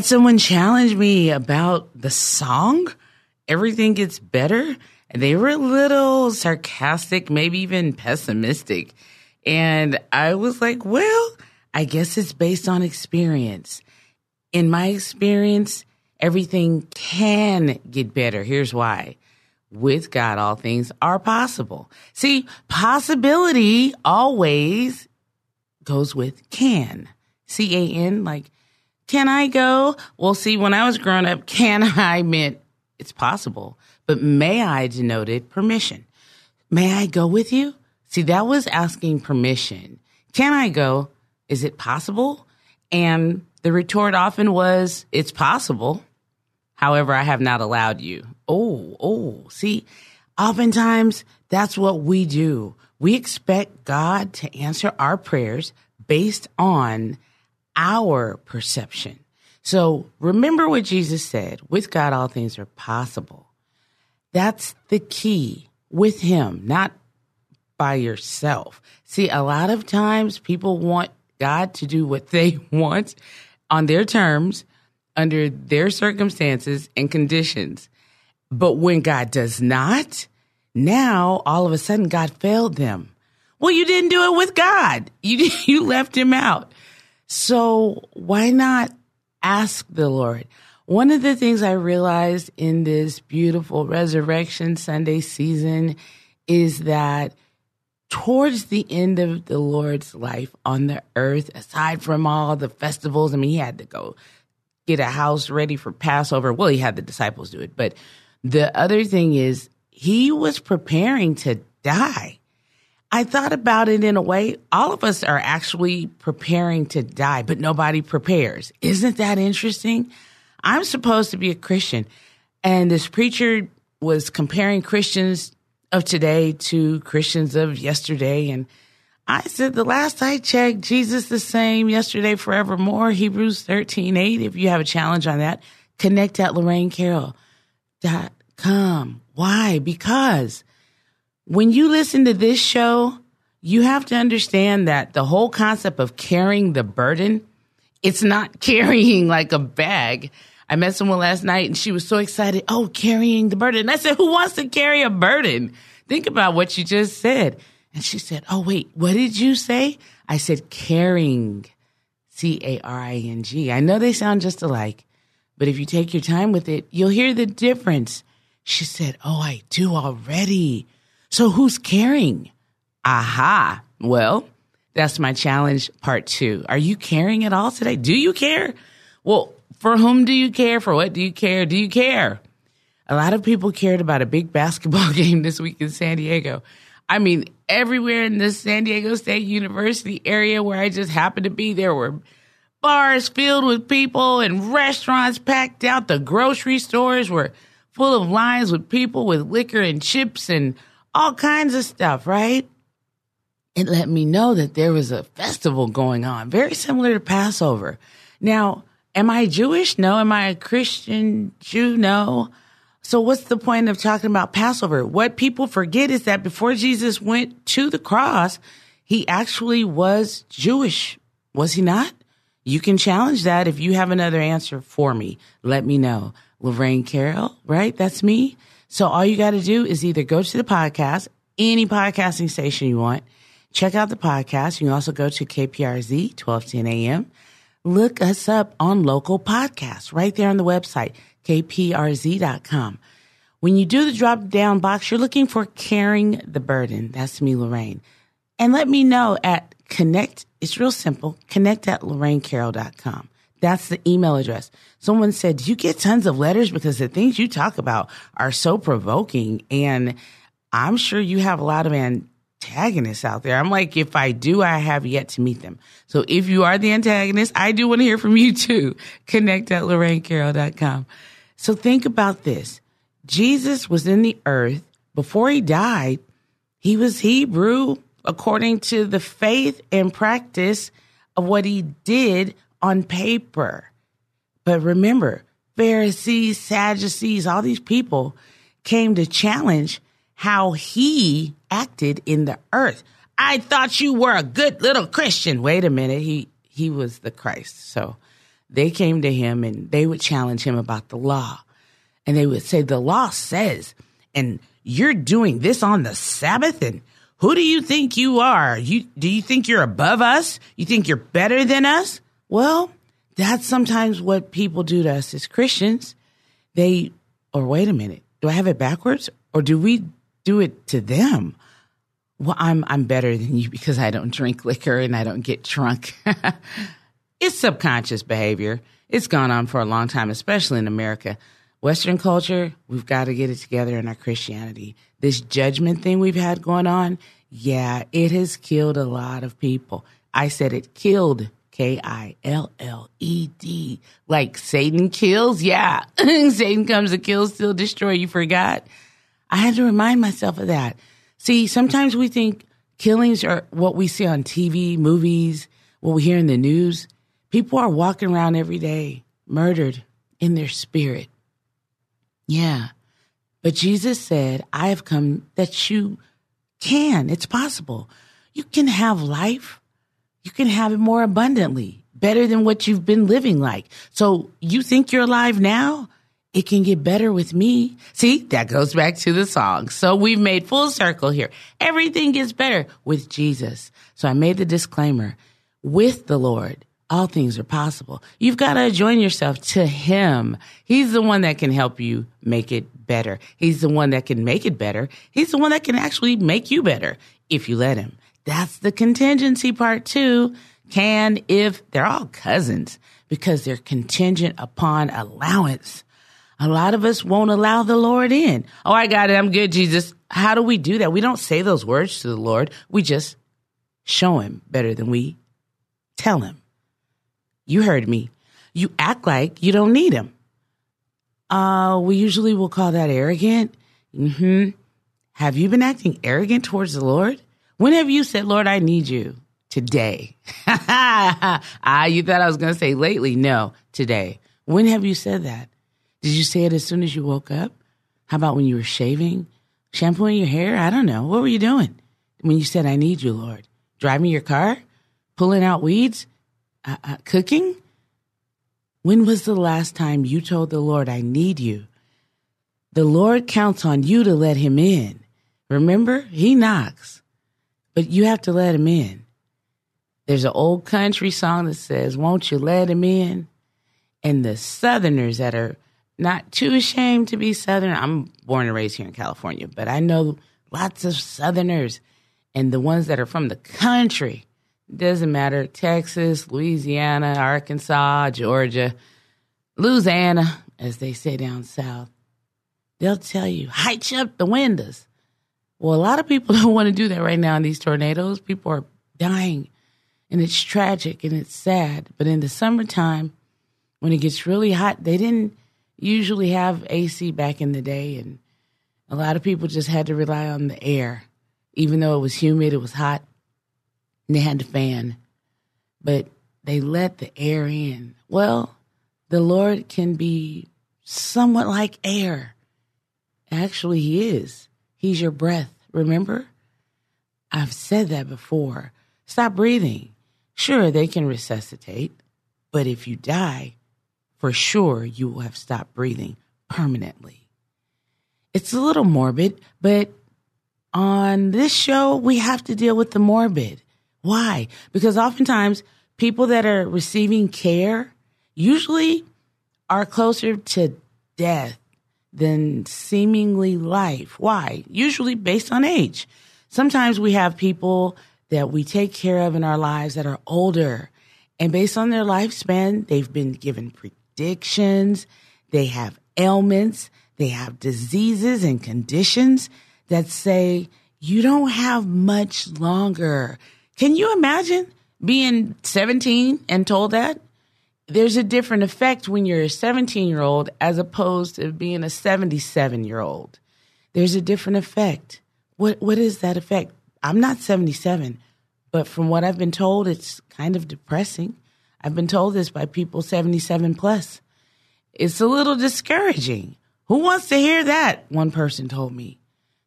had someone challenge me about the song. Everything gets better. And they were a little sarcastic, maybe even pessimistic. And I was like, well, I guess it's based on experience. In my experience, everything can get better. Here's why. With God, all things are possible. See, possibility always goes with can. C A N, like, can I go? Well, see, when I was growing up, can I meant it's possible, but may I denoted permission. May I go with you? See, that was asking permission. Can I go? Is it possible? And the retort often was, it's possible. However, I have not allowed you. Oh, oh, see, oftentimes that's what we do. We expect God to answer our prayers based on our perception. So remember what Jesus said with God, all things are possible. That's the key with Him, not by yourself. See, a lot of times people want God to do what they want on their terms, under their circumstances and conditions. But when God does not, now all of a sudden God failed them. Well, you didn't do it with God. You you left him out. So why not ask the Lord? One of the things I realized in this beautiful Resurrection Sunday season is that towards the end of the Lord's life on the earth, aside from all the festivals, I mean, he had to go get a house ready for Passover. Well, he had the disciples do it. But the other thing is, he was preparing to die. I thought about it in a way, all of us are actually preparing to die, but nobody prepares. Isn't that interesting? I'm supposed to be a Christian. And this preacher was comparing Christians of today to Christians of yesterday. And I said, the last I checked, Jesus the same yesterday, forevermore. Hebrews 13, 8. If you have a challenge on that, connect at LorraineCarroll.com. Why? Because when you listen to this show, you have to understand that the whole concept of carrying the burden, it's not carrying like a bag. I met someone last night and she was so excited. Oh, carrying the burden. And I said, who wants to carry a burden? Think about what you just said. And she said, Oh, wait, what did you say? I said, caring. C A R I N G. I know they sound just alike, but if you take your time with it, you'll hear the difference. She said, Oh, I do already. So who's caring? Aha. Well, that's my challenge part two. Are you caring at all today? Do you care? Well, for whom do you care? For what do you care? Do you care? A lot of people cared about a big basketball game this week in San Diego. I mean, everywhere in the San Diego State University area where I just happened to be, there were bars filled with people and restaurants packed out. The grocery stores were full of lines with people with liquor and chips and all kinds of stuff, right? It let me know that there was a festival going on, very similar to Passover. Now, am I Jewish? No. Am I a Christian Jew? No. So what's the point of talking about Passover? What people forget is that before Jesus went to the cross, he actually was Jewish. Was he not? You can challenge that if you have another answer for me. Let me know. Lorraine Carroll, right? That's me. So all you got to do is either go to the podcast, any podcasting station you want, check out the podcast. You can also go to KPRZ 1210 AM. Look us up on local podcasts right there on the website kprz.com. When you do the drop down box, you're looking for carrying the burden. That's me, Lorraine. And let me know at connect. It's real simple. Connect at lorrainecarroll.com. That's the email address. Someone said, Do you get tons of letters? Because the things you talk about are so provoking. And I'm sure you have a lot of antagonists out there. I'm like, if I do, I have yet to meet them. So if you are the antagonist, I do want to hear from you too. Connect at LorraineCarroll.com. So think about this. Jesus was in the earth before he died. He was Hebrew according to the faith and practice of what he did on paper. But remember, Pharisees, Sadducees, all these people came to challenge how he acted in the earth. I thought you were a good little Christian. Wait a minute. He, he was the Christ. So they came to him and they would challenge him about the law. And they would say, the law says, and you're doing this on the Sabbath and who do you think you are? You, do you think you're above us? You think you're better than us? Well, that's sometimes what people do to us as Christians. They, or wait a minute, do I have it backwards? Or do we do it to them? Well, I'm, I'm better than you because I don't drink liquor and I don't get drunk. it's subconscious behavior. It's gone on for a long time, especially in America. Western culture, we've got to get it together in our Christianity. This judgment thing we've had going on, yeah, it has killed a lot of people. I said it killed K I L L E D. Like Satan kills, yeah. Satan comes to kill, still destroy. You forgot? I had to remind myself of that. See, sometimes we think killings are what we see on TV, movies, what we hear in the news. People are walking around every day murdered in their spirit. Yeah. But Jesus said, I have come that you can. It's possible. You can have life. You can have it more abundantly, better than what you've been living like. So you think you're alive now? It can get better with me. See, that goes back to the song. So we've made full circle here. Everything gets better with Jesus. So I made the disclaimer with the Lord. All things are possible. You've got to join yourself to Him. He's the one that can help you make it better. He's the one that can make it better. He's the one that can actually make you better if you let Him. That's the contingency part too. Can, if, they're all cousins because they're contingent upon allowance. A lot of us won't allow the Lord in. Oh, I got it. I'm good, Jesus. How do we do that? We don't say those words to the Lord. We just show him better than we tell him. You heard me. You act like you don't need him. Uh, we usually will call that arrogant. hmm Have you been acting arrogant towards the Lord? When have you said, Lord, I need you? Today. ah, you thought I was going to say lately. No, today. When have you said that? Did you say it as soon as you woke up? How about when you were shaving, shampooing your hair? I don't know. What were you doing when you said, I need you, Lord? Driving your car? Pulling out weeds? Uh, uh, cooking? When was the last time you told the Lord, I need you? The Lord counts on you to let him in. Remember, he knocks, but you have to let him in. There's an old country song that says, Won't you let him in? And the Southerners that are not too ashamed to be Southern. I'm born and raised here in California, but I know lots of Southerners and the ones that are from the country. Doesn't matter. Texas, Louisiana, Arkansas, Georgia, Louisiana, as they say down south. They'll tell you, height up the windows. Well, a lot of people don't want to do that right now in these tornadoes. People are dying and it's tragic and it's sad. But in the summertime, when it gets really hot, they didn't usually have AC back in the day, and a lot of people just had to rely on the air. Even though it was humid, it was hot, and they had the fan, but they let the air in. Well, the Lord can be somewhat like air. Actually, He is. He's your breath, remember? I've said that before. Stop breathing. Sure, they can resuscitate, but if you die, for sure you will have stopped breathing permanently. It's a little morbid, but on this show, we have to deal with the morbid. Why? Because oftentimes people that are receiving care usually are closer to death than seemingly life. Why? Usually based on age. Sometimes we have people that we take care of in our lives that are older And based on their lifespan, they've been given predictions. They have ailments. They have diseases and conditions that say you don't have much longer. Can you imagine being 17 and told that? There's a different effect when you're a 17 year old as opposed to being a 77 year old. There's a different effect. What what is that effect? I'm not 77, but from what I've been told, it's kind of depressing. I've been told this by people 77 plus. It's a little discouraging. Who wants to hear that? One person told me.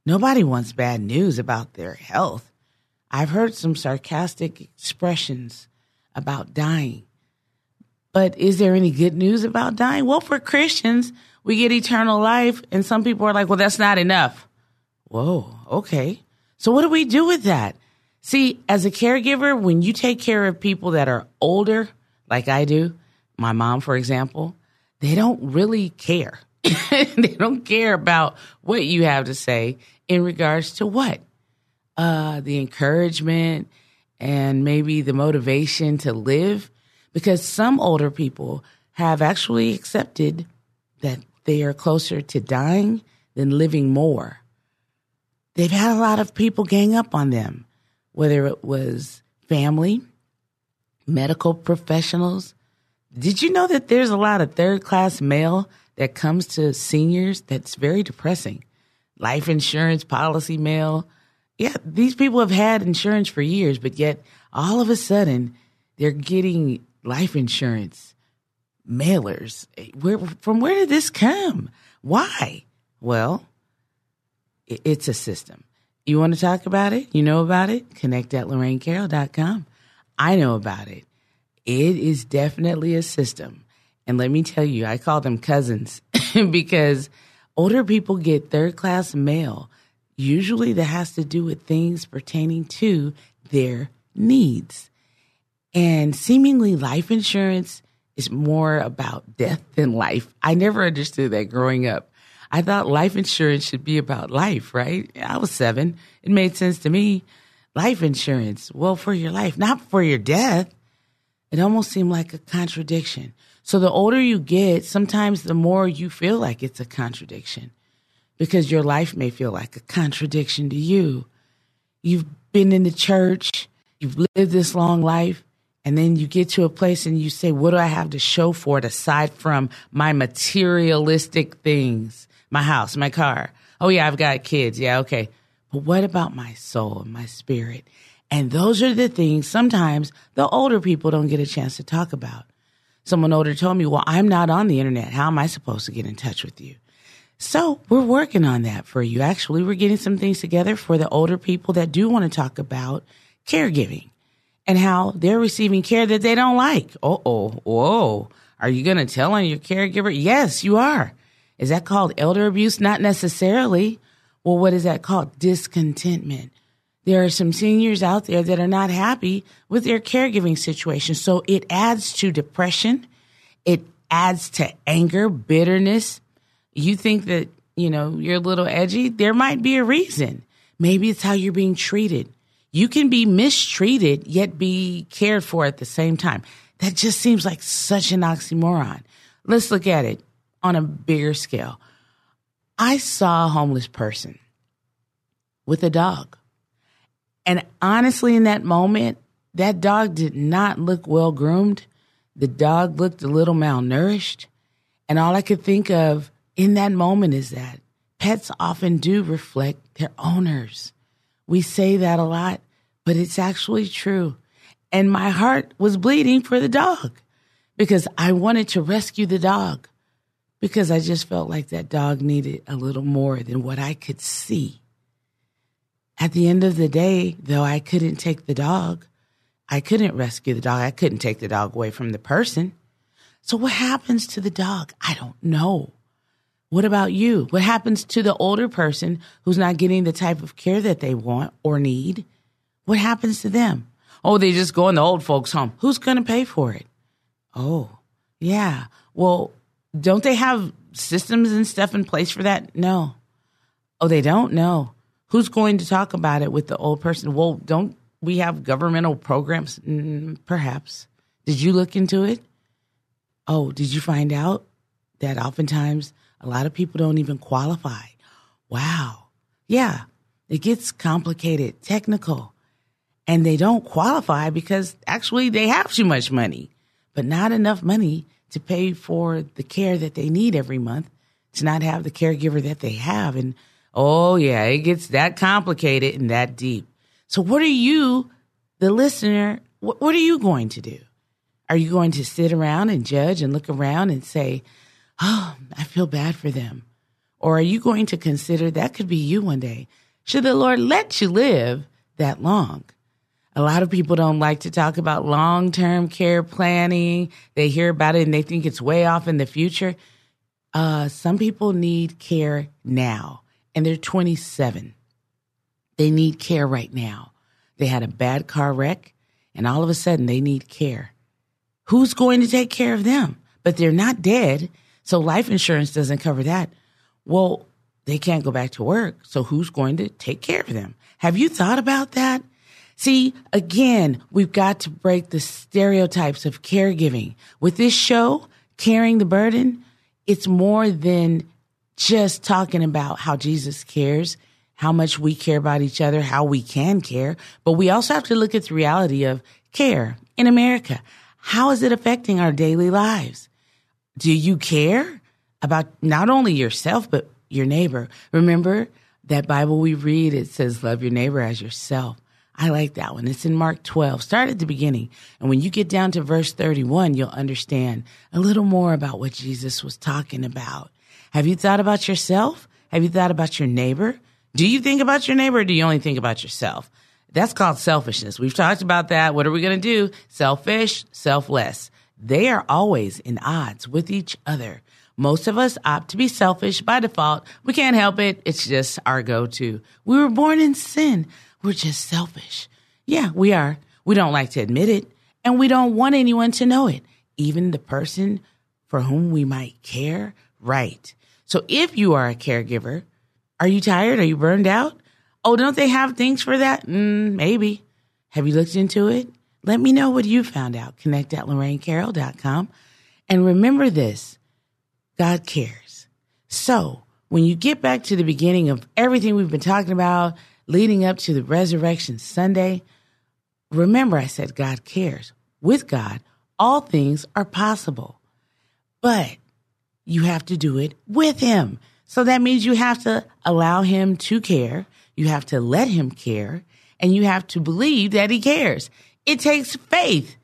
Nobody wants bad news about their health. I've heard some sarcastic expressions about dying. But is there any good news about dying? Well, for Christians, we get eternal life, and some people are like, well, that's not enough. Whoa, okay. So what do we do with that? See, as a caregiver, when you take care of people that are older, like I do, my mom, for example, they don't really care. they don't care about what you have to say in regards to what? Uh, the encouragement and maybe the motivation to live. Because some older people have actually accepted that they are closer to dying than living more. They've had a lot of people gang up on them, whether it was family, medical professionals. Did you know that there's a lot of third class mail that comes to seniors that's very depressing? Life insurance policy mail. Yeah, these people have had insurance for years, but yet all of a sudden they're getting life insurance mailers. Where from where did this come? Why? Well, it's a system. You want to talk about it? You know about it? Connect at LorraineCarroll.com. I know about it. It is definitely a system. And let me tell you, I call them cousins because older people get third class mail. Usually that has to do with things pertaining to their needs. And seemingly life insurance is more about death than life. I never understood that growing up. I thought life insurance should be about life, right? I was seven. It made sense to me. Life insurance, well, for your life, not for your death. It almost seemed like a contradiction. So the older you get, sometimes the more you feel like it's a contradiction because your life may feel like a contradiction to you. You've been in the church, you've lived this long life, and then you get to a place and you say, What do I have to show for it aside from my materialistic things? My house, my car. Oh, yeah, I've got kids. Yeah, okay. But what about my soul and my spirit? And those are the things sometimes the older people don't get a chance to talk about. Someone older told me, Well, I'm not on the internet. How am I supposed to get in touch with you? So we're working on that for you. Actually, we're getting some things together for the older people that do want to talk about caregiving and how they're receiving care that they don't like. Oh, oh, whoa. Are you going to tell on your caregiver? Yes, you are. Is that called elder abuse? Not necessarily. Well, what is that called? Discontentment. There are some seniors out there that are not happy with their caregiving situation. So it adds to depression. It adds to anger, bitterness. You think that, you know, you're a little edgy. There might be a reason. Maybe it's how you're being treated. You can be mistreated yet be cared for at the same time. That just seems like such an oxymoron. Let's look at it on a bigger scale. I saw a homeless person with a dog. And honestly, in that moment, that dog did not look well groomed. The dog looked a little malnourished. And all I could think of in that moment is that pets often do reflect their owners. We say that a lot, but it's actually true. And my heart was bleeding for the dog because I wanted to rescue the dog because I just felt like that dog needed a little more than what I could see. At the end of the day, though I couldn't take the dog, I couldn't rescue the dog. I couldn't take the dog away from the person. So what happens to the dog? I don't know. What about you? What happens to the older person who's not getting the type of care that they want or need? What happens to them? Oh, they just go in the old folks' home. Who's going to pay for it? Oh, yeah. Well, don't they have systems and stuff in place for that? No. Oh, they don't? No. Who's going to talk about it with the old person? Well, don't we have governmental programs? Mm, perhaps. Did you look into it? Oh, did you find out that oftentimes a lot of people don't even qualify? Wow. Yeah, it gets complicated, technical, and they don't qualify because actually they have too much money, but not enough money to pay for the care that they need every month, to not have the caregiver that they have. And oh, yeah, it gets that complicated and that deep. So, what are you, the listener, what, what are you going to do? Are you going to sit around and judge and look around and say, oh, I feel bad for them? Or are you going to consider that could be you one day? Should the Lord let you live that long? A lot of people don't like to talk about long term care planning. They hear about it and they think it's way off in the future. Uh, some people need care now, and they're 27. They need care right now. They had a bad car wreck, and all of a sudden they need care. Who's going to take care of them? But they're not dead, so life insurance doesn't cover that. Well, they can't go back to work, so who's going to take care of them? Have you thought about that? See, again, we've got to break the stereotypes of caregiving. With this show, Carrying the Burden, it's more than just talking about how Jesus cares, how much we care about each other, how we can care, but we also have to look at the reality of care in America. How is it affecting our daily lives? Do you care about not only yourself, but your neighbor? Remember that Bible we read, it says, love your neighbor as yourself. I like that one. It's in Mark 12. Start at the beginning. And when you get down to verse 31, you'll understand a little more about what Jesus was talking about. Have you thought about yourself? Have you thought about your neighbor? Do you think about your neighbor or do you only think about yourself? That's called selfishness. We've talked about that. What are we going to do? Selfish, selfless. They are always in odds with each other. Most of us opt to be selfish by default. We can't help it. It's just our go to. We were born in sin. We're just selfish. Yeah, we are. We don't like to admit it, and we don't want anyone to know it, even the person for whom we might care. Right. So if you are a caregiver, are you tired? Are you burned out? Oh, don't they have things for that? Mm, maybe. Have you looked into it? Let me know what you found out. Connect at LorraineCarroll.com. And remember this God cares. So when you get back to the beginning of everything we've been talking about, leading up to the resurrection Sunday, remember I said God cares. With God, all things are possible. But you have to do it with Him. So that means you have to allow Him to care. You have to let Him care. And you have to believe that He cares. It takes faith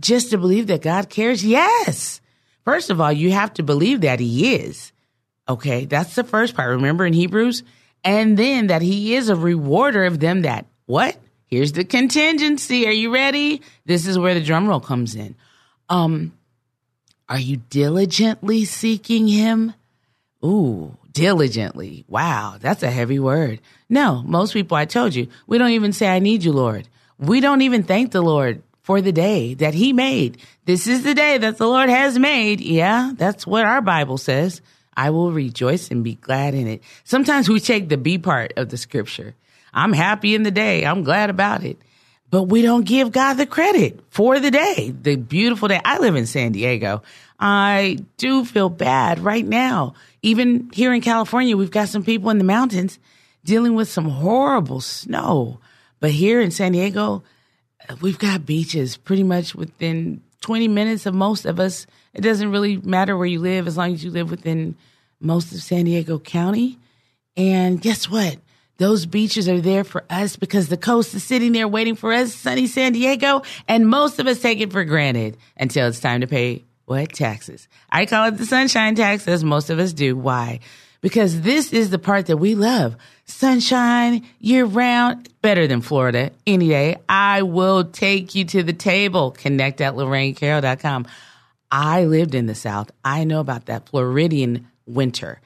just to believe that God cares. Yes. First of all, you have to believe that He is. Okay. That's the first part. Remember in Hebrews? And then that He is a rewarder of them that what? Here's the contingency. Are you ready? This is where the drum roll comes in. Um, are you diligently seeking him? Ooh, diligently. Wow, that's a heavy word. No, most people, I told you, we don't even say, I need you, Lord. We don't even thank the Lord for the day that he made. This is the day that the Lord has made. Yeah, that's what our Bible says. I will rejoice and be glad in it. Sometimes we take the B part of the scripture. I'm happy in the day. I'm glad about it. But we don't give God the credit for the day, the beautiful day. I live in San Diego. I do feel bad right now. Even here in California, we've got some people in the mountains dealing with some horrible snow. But here in San Diego, we've got beaches pretty much within 20 minutes of most of us. It doesn't really matter where you live as long as you live within most of San Diego County. And guess what? Those beaches are there for us because the coast is sitting there waiting for us, sunny San Diego, and most of us take it for granted until it's time to pay what taxes. I call it the sunshine tax, as most of us do. Why? Because this is the part that we love. Sunshine year round, better than Florida any day. I will take you to the table. Connect at LorraineCarroll.com. I lived in the South. I know about that Floridian winter.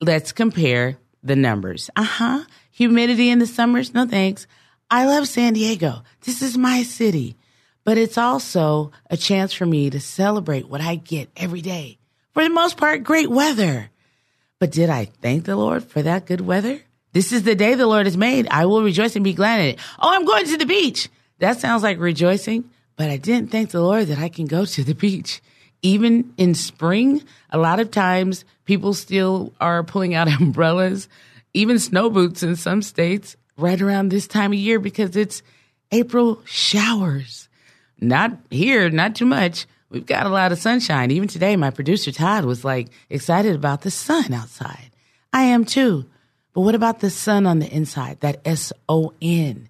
Let's compare the numbers. Uh huh. Humidity in the summers? No thanks. I love San Diego. This is my city. But it's also a chance for me to celebrate what I get every day. For the most part, great weather. But did I thank the Lord for that good weather? This is the day the Lord has made. I will rejoice and be glad in it. Oh, I'm going to the beach. That sounds like rejoicing, but I didn't thank the Lord that I can go to the beach. Even in spring, a lot of times people still are pulling out umbrellas, even snow boots in some states right around this time of year because it's April showers. Not here, not too much. We've got a lot of sunshine. Even today, my producer Todd was like excited about the sun outside. I am too. But what about the sun on the inside, that S O N?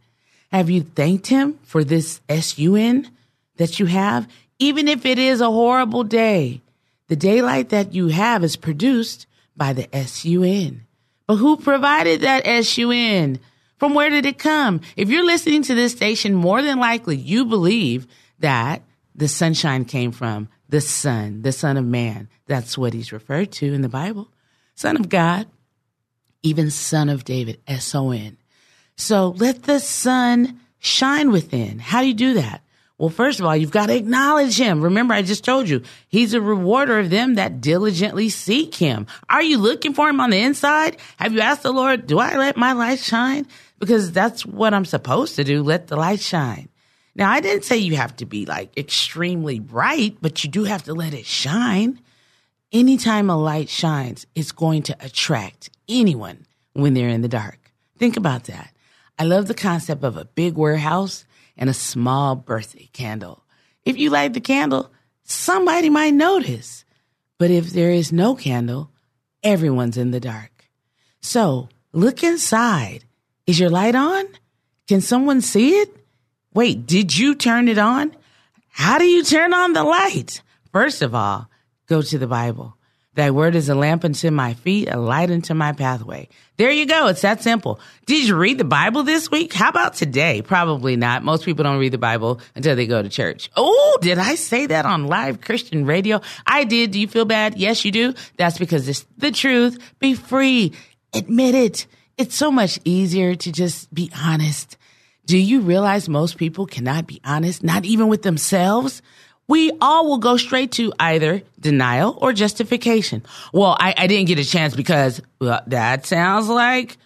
Have you thanked him for this S U N that you have? Even if it is a horrible day, the daylight that you have is produced by the S U N. But who provided that S U N? From where did it come? If you're listening to this station, more than likely you believe that the sunshine came from the sun, the Son of Man. That's what he's referred to in the Bible. Son of God, even Son of David, S O N. So let the sun shine within. How do you do that? Well, first of all, you've got to acknowledge him. Remember, I just told you, he's a rewarder of them that diligently seek him. Are you looking for him on the inside? Have you asked the Lord, do I let my light shine? Because that's what I'm supposed to do. Let the light shine. Now, I didn't say you have to be like extremely bright, but you do have to let it shine. Anytime a light shines, it's going to attract anyone when they're in the dark. Think about that. I love the concept of a big warehouse and a small birthday candle. If you light the candle, somebody might notice. But if there is no candle, everyone's in the dark. So look inside. Is your light on? Can someone see it? Wait, did you turn it on? How do you turn on the light? First of all, go to the Bible. Thy word is a lamp unto my feet, a light unto my pathway. There you go. It's that simple. Did you read the Bible this week? How about today? Probably not. Most people don't read the Bible until they go to church. Oh, did I say that on live Christian radio? I did. Do you feel bad? Yes, you do. That's because it's the truth. Be free. Admit it. It's so much easier to just be honest. Do you realize most people cannot be honest, not even with themselves? We all will go straight to either denial or justification. Well, I, I didn't get a chance because well, that sounds like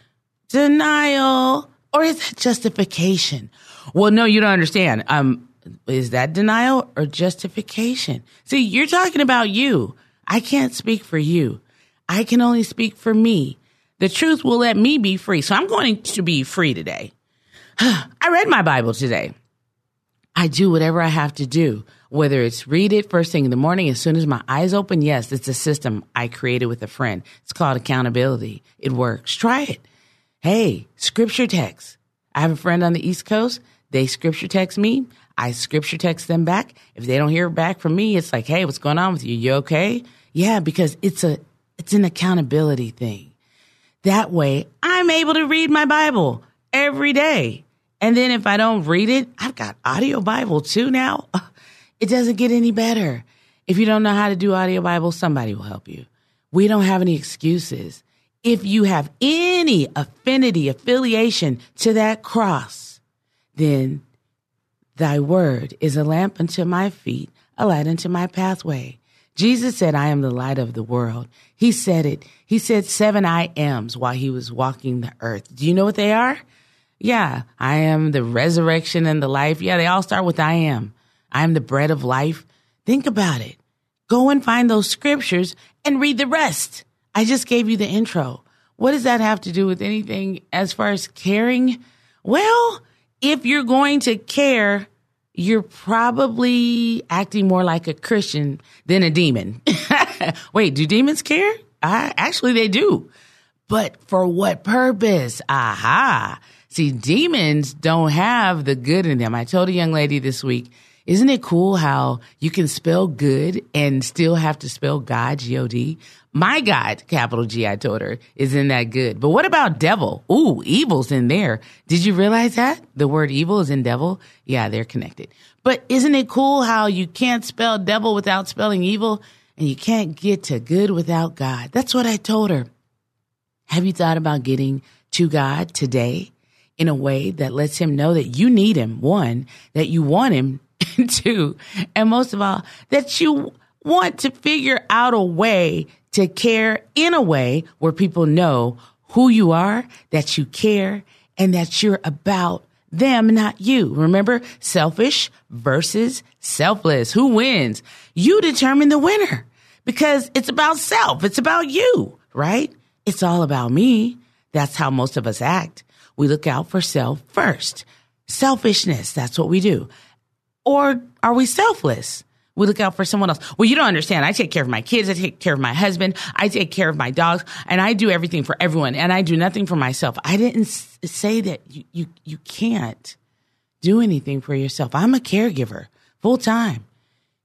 denial. Or is that justification? Well, no, you don't understand. Um, is that denial or justification? See, you're talking about you. I can't speak for you. I can only speak for me. The truth will let me be free. So I'm going to be free today. I read my Bible today. I do whatever I have to do, whether it's read it first thing in the morning, as soon as my eyes open. Yes, it's a system I created with a friend. It's called accountability. It works. Try it. Hey, scripture text. I have a friend on the East Coast. They scripture text me. I scripture text them back. If they don't hear back from me, it's like, hey, what's going on with you? You okay? Yeah, because it's a it's an accountability thing. That way, I'm able to read my Bible every day. And then if I don't read it, I've got audio Bible too now. It doesn't get any better. If you don't know how to do audio Bible, somebody will help you. We don't have any excuses. If you have any affinity, affiliation to that cross, then thy word is a lamp unto my feet, a light unto my pathway. Jesus said, I am the light of the world. He said it. He said seven I ams while he was walking the earth. Do you know what they are? Yeah, I am the resurrection and the life. Yeah, they all start with I am. I am the bread of life. Think about it. Go and find those scriptures and read the rest. I just gave you the intro. What does that have to do with anything as far as caring? Well, if you're going to care, you're probably acting more like a Christian than a demon. Wait, do demons care? Actually, they do. But for what purpose? Aha. See, demons don't have the good in them. I told a young lady this week, isn't it cool how you can spell good and still have to spell God, G-O-D? My God, capital G, I told her, isn't that good. But what about devil? Ooh, evil's in there. Did you realize that? The word evil is in devil? Yeah, they're connected. But isn't it cool how you can't spell devil without spelling evil and you can't get to good without God? That's what I told her. Have you thought about getting to God today in a way that lets him know that you need him? One, that you want him. Two, and most of all, that you want to figure out a way to care in a way where people know who you are, that you care, and that you're about them, not you. Remember, selfish versus selfless. Who wins? You determine the winner because it's about self. It's about you, right? It's all about me. That's how most of us act. We look out for self first. Selfishness. That's what we do. Or are we selfless? We look out for someone else. Well, you don't understand. I take care of my kids. I take care of my husband. I take care of my dogs and I do everything for everyone and I do nothing for myself. I didn't say that you, you, you can't do anything for yourself. I'm a caregiver full time.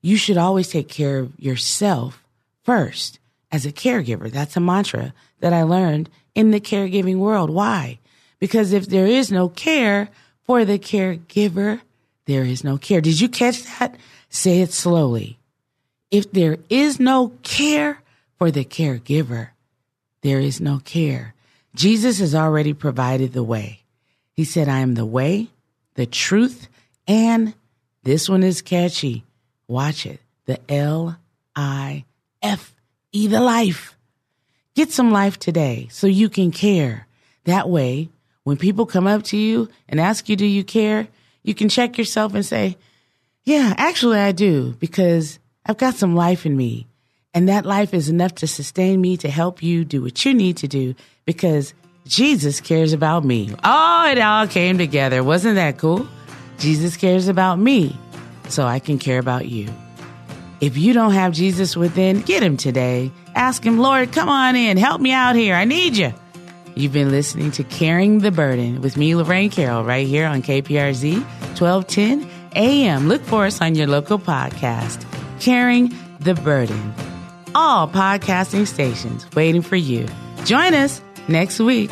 You should always take care of yourself first as a caregiver. That's a mantra that I learned in the caregiving world. Why? Because if there is no care for the caregiver, there is no care. Did you catch that? Say it slowly. If there is no care for the caregiver, there is no care. Jesus has already provided the way. He said, I am the way, the truth, and this one is catchy. Watch it. The L I F E, the life. Get some life today so you can care. That way, when people come up to you and ask you, do you care? You can check yourself and say, yeah, actually I do because I've got some life in me. And that life is enough to sustain me to help you do what you need to do because Jesus cares about me. Oh, it all came together. Wasn't that cool? Jesus cares about me so I can care about you. If you don't have Jesus within, get him today. Ask him, Lord, come on in. Help me out here. I need you. You've been listening to Carrying the Burden with me, Lorraine Carroll, right here on KPRZ 1210 AM. Look for us on your local podcast, Carrying the Burden. All podcasting stations waiting for you. Join us next week.